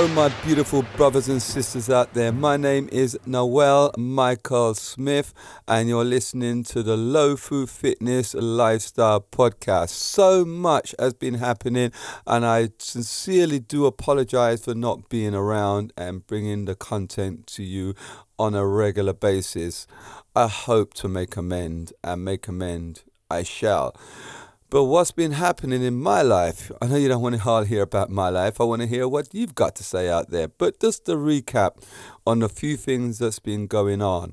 Hello, my beautiful brothers and sisters out there. My name is Noel Michael Smith, and you're listening to the Low Food Fitness Lifestyle Podcast. So much has been happening, and I sincerely do apologize for not being around and bringing the content to you on a regular basis. I hope to make amend, and make amend I shall. But what's been happening in my life? I know you don't want to hardly hear about my life. I want to hear what you've got to say out there. But just to recap on a few things that's been going on.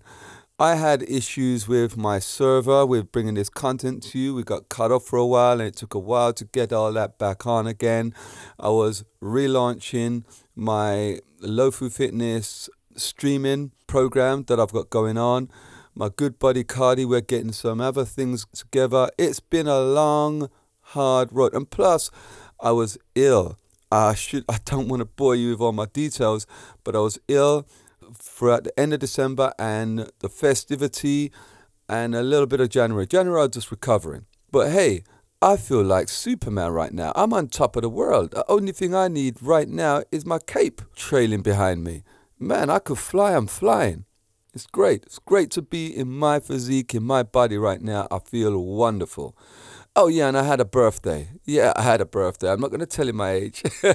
I had issues with my server with bringing this content to you. We got cut off for a while and it took a while to get all that back on again. I was relaunching my Lofu fitness streaming program that I've got going on my good buddy Cardi. We're getting some other things together. It's been a long, hard road. And plus, I was ill. I should I don't want to bore you with all my details, but I was ill throughout the end of December and the festivity and a little bit of January. January I was just recovering. But hey, I feel like Superman right now. I'm on top of the world. The only thing I need right now is my cape trailing behind me. Man, I could fly, I'm flying. It's great. It's great to be in my physique, in my body right now. I feel wonderful. Oh, yeah, and I had a birthday. Yeah, I had a birthday. I'm not going to tell you my age.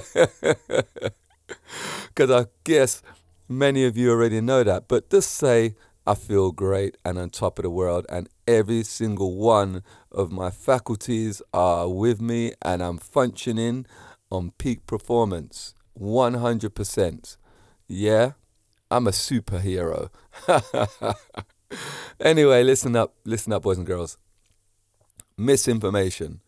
Because I guess many of you already know that. But just say, I feel great and on top of the world, and every single one of my faculties are with me, and I'm functioning on peak performance 100%. Yeah, I'm a superhero. anyway, listen up, listen up, boys and girls. Misinformation.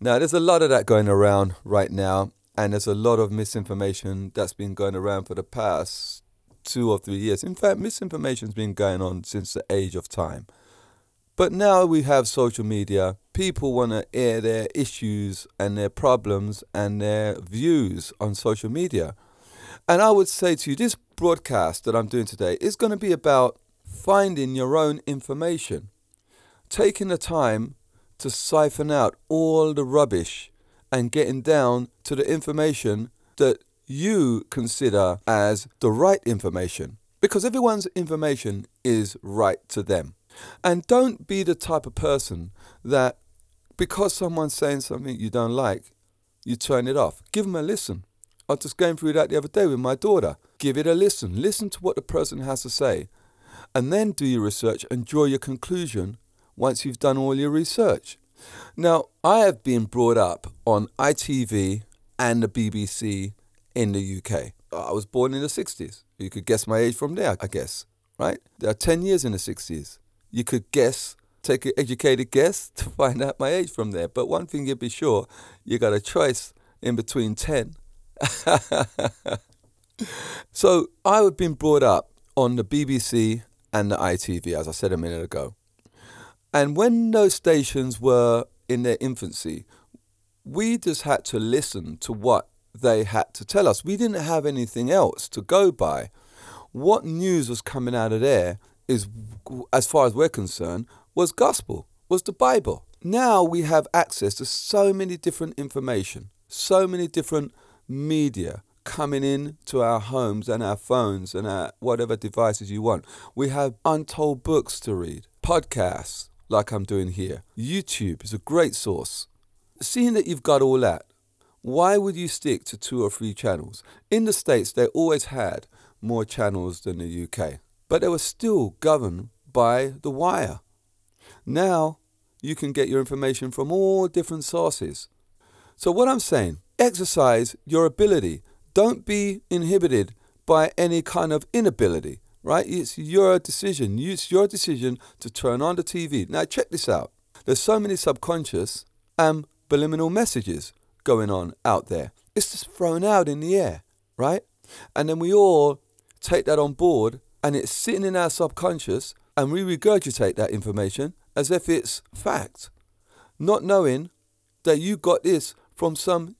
Now, there's a lot of that going around right now, and there's a lot of misinformation that's been going around for the past two or three years. In fact, misinformation's been going on since the age of time. But now we have social media. People want to air their issues and their problems and their views on social media. And I would say to you, this broadcast that I'm doing today is going to be about finding your own information, taking the time to siphon out all the rubbish and getting down to the information that you consider as the right information. Because everyone's information is right to them. And don't be the type of person that because someone's saying something you don't like, you turn it off. Give them a listen. I was just going through that the other day with my daughter. Give it a listen. Listen to what the person has to say. And then do your research and draw your conclusion once you've done all your research. Now, I have been brought up on ITV and the BBC in the UK. I was born in the 60s. You could guess my age from there, I guess, right? There are 10 years in the 60s. You could guess, take an educated guess to find out my age from there. But one thing you'd be sure, you got a choice in between 10 so I had been brought up on the BBC and the ITV, as I said a minute ago. And when those stations were in their infancy, we just had to listen to what they had to tell us. We didn't have anything else to go by. What news was coming out of there is, as far as we're concerned, was gospel, was the Bible. Now we have access to so many different information, so many different media coming in to our homes and our phones and our whatever devices you want. We have untold books to read, podcasts like I'm doing here. YouTube is a great source. Seeing that you've got all that, why would you stick to two or three channels? In the States, they always had more channels than the UK, but they were still governed by the wire. Now, you can get your information from all different sources. So, what I'm saying, exercise your ability. Don't be inhibited by any kind of inability, right? It's your decision. It's your decision to turn on the TV. Now, check this out. There's so many subconscious and subliminal messages going on out there. It's just thrown out in the air, right? And then we all take that on board and it's sitting in our subconscious and we regurgitate that information as if it's fact, not knowing that you got this from some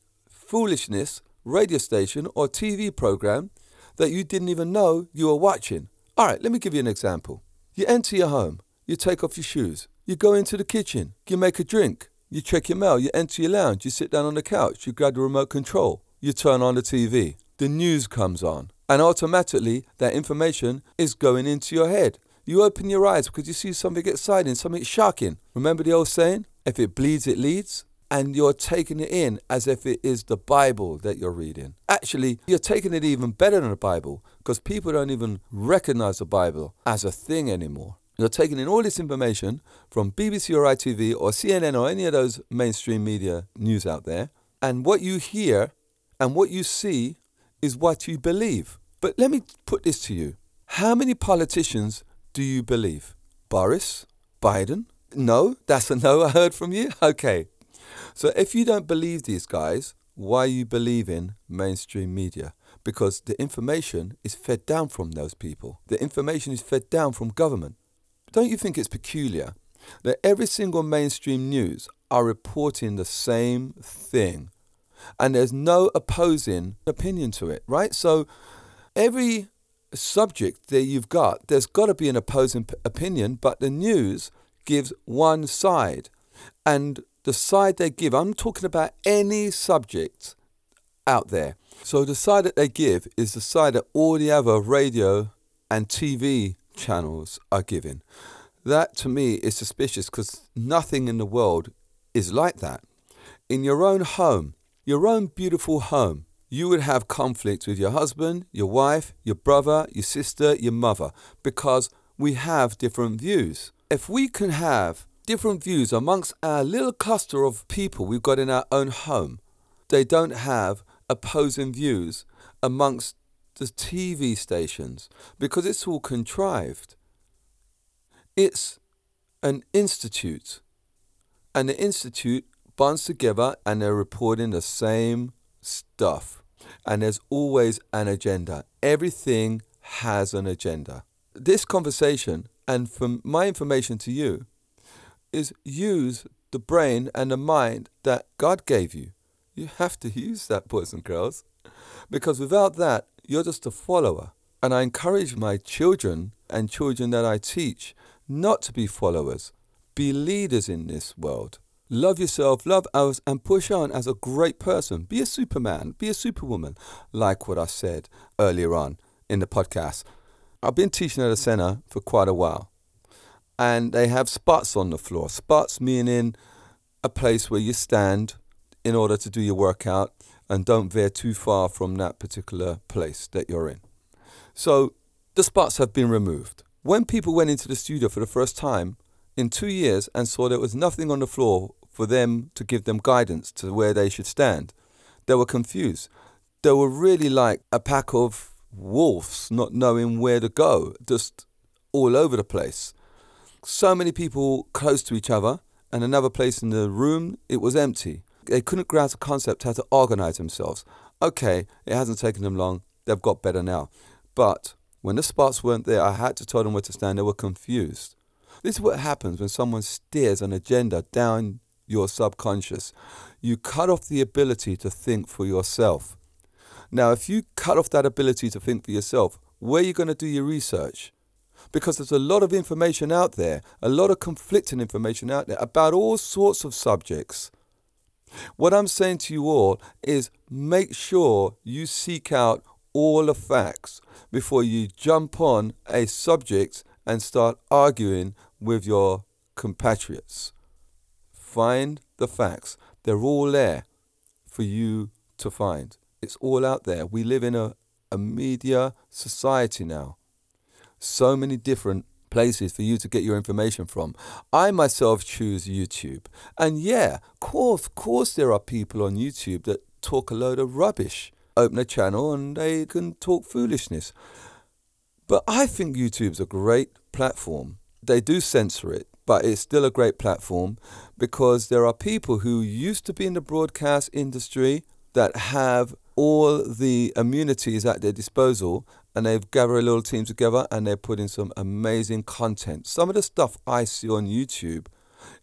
foolishness radio station or TV program that you didn't even know you were watching. All right, let me give you an example. You enter your home, you take off your shoes, you go into the kitchen, you make a drink, you check your mail, you enter your lounge, you sit down on the couch, you grab the remote control, you turn on the TV. the news comes on, and automatically that information is going into your head. You open your eyes because you see something exciting, something shocking. Remember the old saying? If it bleeds, it leads and you're taking it in as if it is the Bible that you're reading. Actually, you're taking it even better than the Bible because people don't even recognize the Bible as a thing anymore. You're taking in all this information from BBC or ITV or CNN or any of those mainstream media news out there, and what you hear and what you see is what you believe. But let me put this to you how many politicians do you believe? Boris? Biden? No? That's a no I heard from you? Okay. So if you don't believe these guys, why you believe in mainstream media? Because the information is fed down from those people. The information is fed down from government. Don't you think it's peculiar that every single mainstream news are reporting the same thing and there's no opposing opinion to it, right? So every subject that you've got, there's got to be an opposing p- opinion, but the news gives one side. And the side they give, I'm talking about any subject out there. So the side that they give is the side that all the other radio and TV channels are giving. That to me is suspicious because nothing in the world is like that. In your own home, your own beautiful home, you would have conflict with your husband, your wife, your brother, your sister, your mother, because we have different views. If we can have different views amongst our little cluster of people we've got in our own home. They don't have opposing views amongst the TV stations because it's all contrived. It's an institute, and the institute bonds together and they're reporting the same stuff. And there's always an agenda. Everything has an agenda. This conversation, and from my information to you, is use the brain and the mind that God gave you. You have to use that, boys and girls, because without that, you're just a follower. And I encourage my children and children that I teach not to be followers, be leaders in this world. Love yourself, love others, and push on as a great person. Be a superman, be a superwoman, like what I said earlier on in the podcast. I've been teaching at a center for quite a while and they have spots on the floor. Spots meaning a place where you stand in order to do your workout and don't veer too far from that particular place that you're in. So the spots have been removed. When people went into the studio for the first time in two years and saw there was nothing on the floor for them to give them guidance to where they should stand, they were confused. They were really like a pack of wolves not knowing where to go, just all over the place so many people close to each other, and another place in the room, it was empty. They couldn't grasp the concept how to organize themselves. Okay, it hasn't taken them long. They've got better now. But when the spots weren't there, I had to tell them where to stand. They were confused. This is what happens when someone steers an agenda down your subconscious. You cut off the ability to think for yourself. Now, if you cut off that ability to think for yourself, where are you going to do your research? Because there's a lot of information out there, a lot of conflicting information out there about all sorts of subjects. What I'm saying to you all is make sure you seek out all the facts before you jump on a subject and start arguing with your compatriots. Find the facts. They're all there for you to find. It's all out there. We live in a, a media society now so many different places for you to get your information from. I myself choose YouTube. And yeah, course, of course there are people on YouTube that talk a load of rubbish. Open a channel and they can talk foolishness. But I think YouTube's a great platform. They do censor it, but it's still a great platform because there are people who used to be in the broadcast industry that have all the immunities at their disposal and they've gathered a little team together and they're putting some amazing content. Some of the stuff I see on YouTube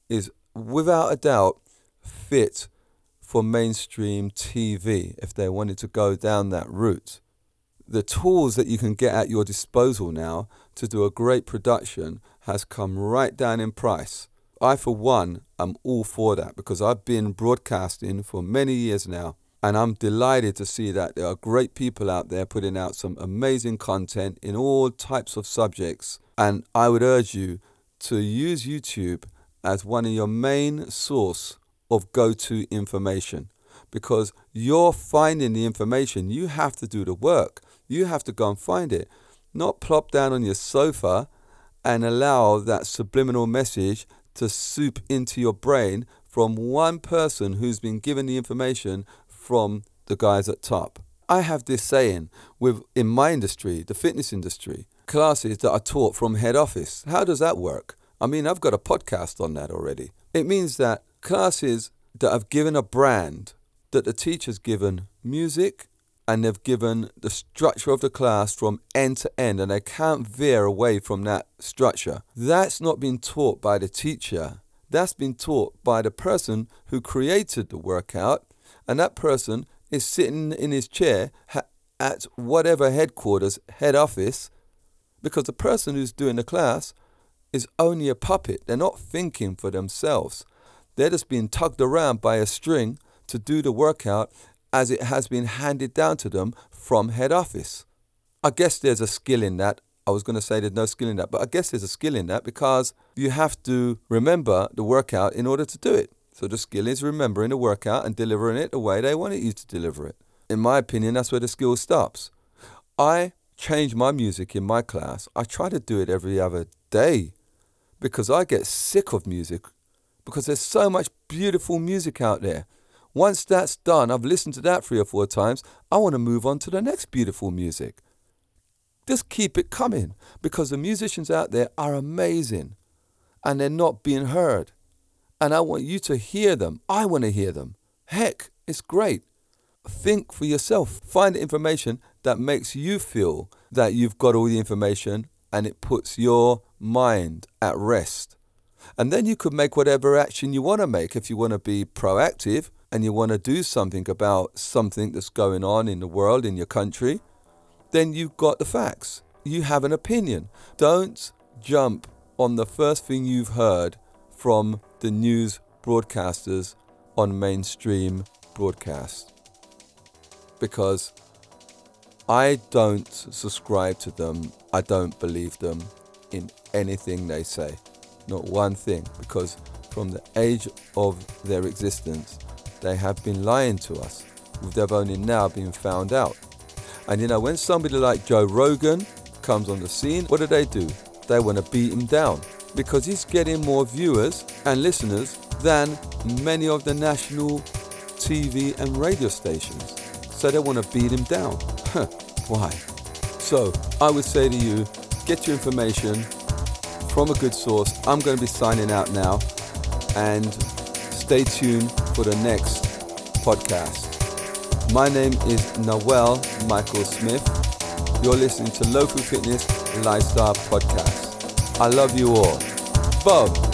is without a doubt fit for mainstream TV if they wanted to go down that route. The tools that you can get at your disposal now to do a great production has come right down in price. I, for one, am all for that because I've been broadcasting for many years now And I'm delighted to see that there are great people out there putting out some amazing content in all types of subjects. And I would urge you to use YouTube as one of your main source of go-to information because you're finding the information. You have to do the work. You have to go and find it. Not plop down on your sofa and allow that subliminal message to soup into your brain from one person who's been given the information from the guys at top. I have this saying with in my industry, the fitness industry, classes that are taught from head office. How does that work? I mean, I've got a podcast on that already. It means that classes that have given a brand that the teacher's given music and they've given the structure of the class from end to end and they can't veer away from that structure. That's not been taught by the teacher. That's been taught by the person who created the workout and that person is sitting in his chair at whatever headquarters, head office, because the person who's doing the class is only a puppet. They're not thinking for themselves. They're just being tugged around by a string to do the workout as it has been handed down to them from head office. I guess there's a skill in that. I was going to say there's no skill in that, but I guess there's a skill in that because you have to remember the workout in order to do it. So the skill is remembering the workout and delivering it the way they wanted you to deliver it. In my opinion, that's where the skill stops. I change my music in my class. I try to do it every other day because I get sick of music because there's so much beautiful music out there. Once that's done, I've listened to that three or four times, I want to move on to the next beautiful music. Just keep it coming because the musicians out there are amazing and they're not being heard. And I want you to hear them. I want to hear them. Heck, it's great. Think for yourself. Find information that makes you feel that you've got all the information and it puts your mind at rest. And then you could make whatever action you want to make. If you want to be proactive and you want to do something about something that's going on in the world, in your country, then you've got the facts. You have an opinion. Don't jump on the first thing you've heard from the news broadcasters on mainstream broadcast. Because I don't subscribe to them, I don't believe them in anything they say. Not one thing. Because from the age of their existence, they have been lying to us. They've only now been found out. And you know, when somebody like Joe Rogan comes on the scene, what do they do? They want to beat him down because he's getting more viewers and listeners than many of the national TV and radio stations. So they want to beat him down. Why? So I would say to you, get your information from a good source. I'm going to be signing out now and stay tuned for the next podcast. My name is Noel Michael Smith. You're listening to Local Fitness Lifestyle Podcast. I love you all. Bob.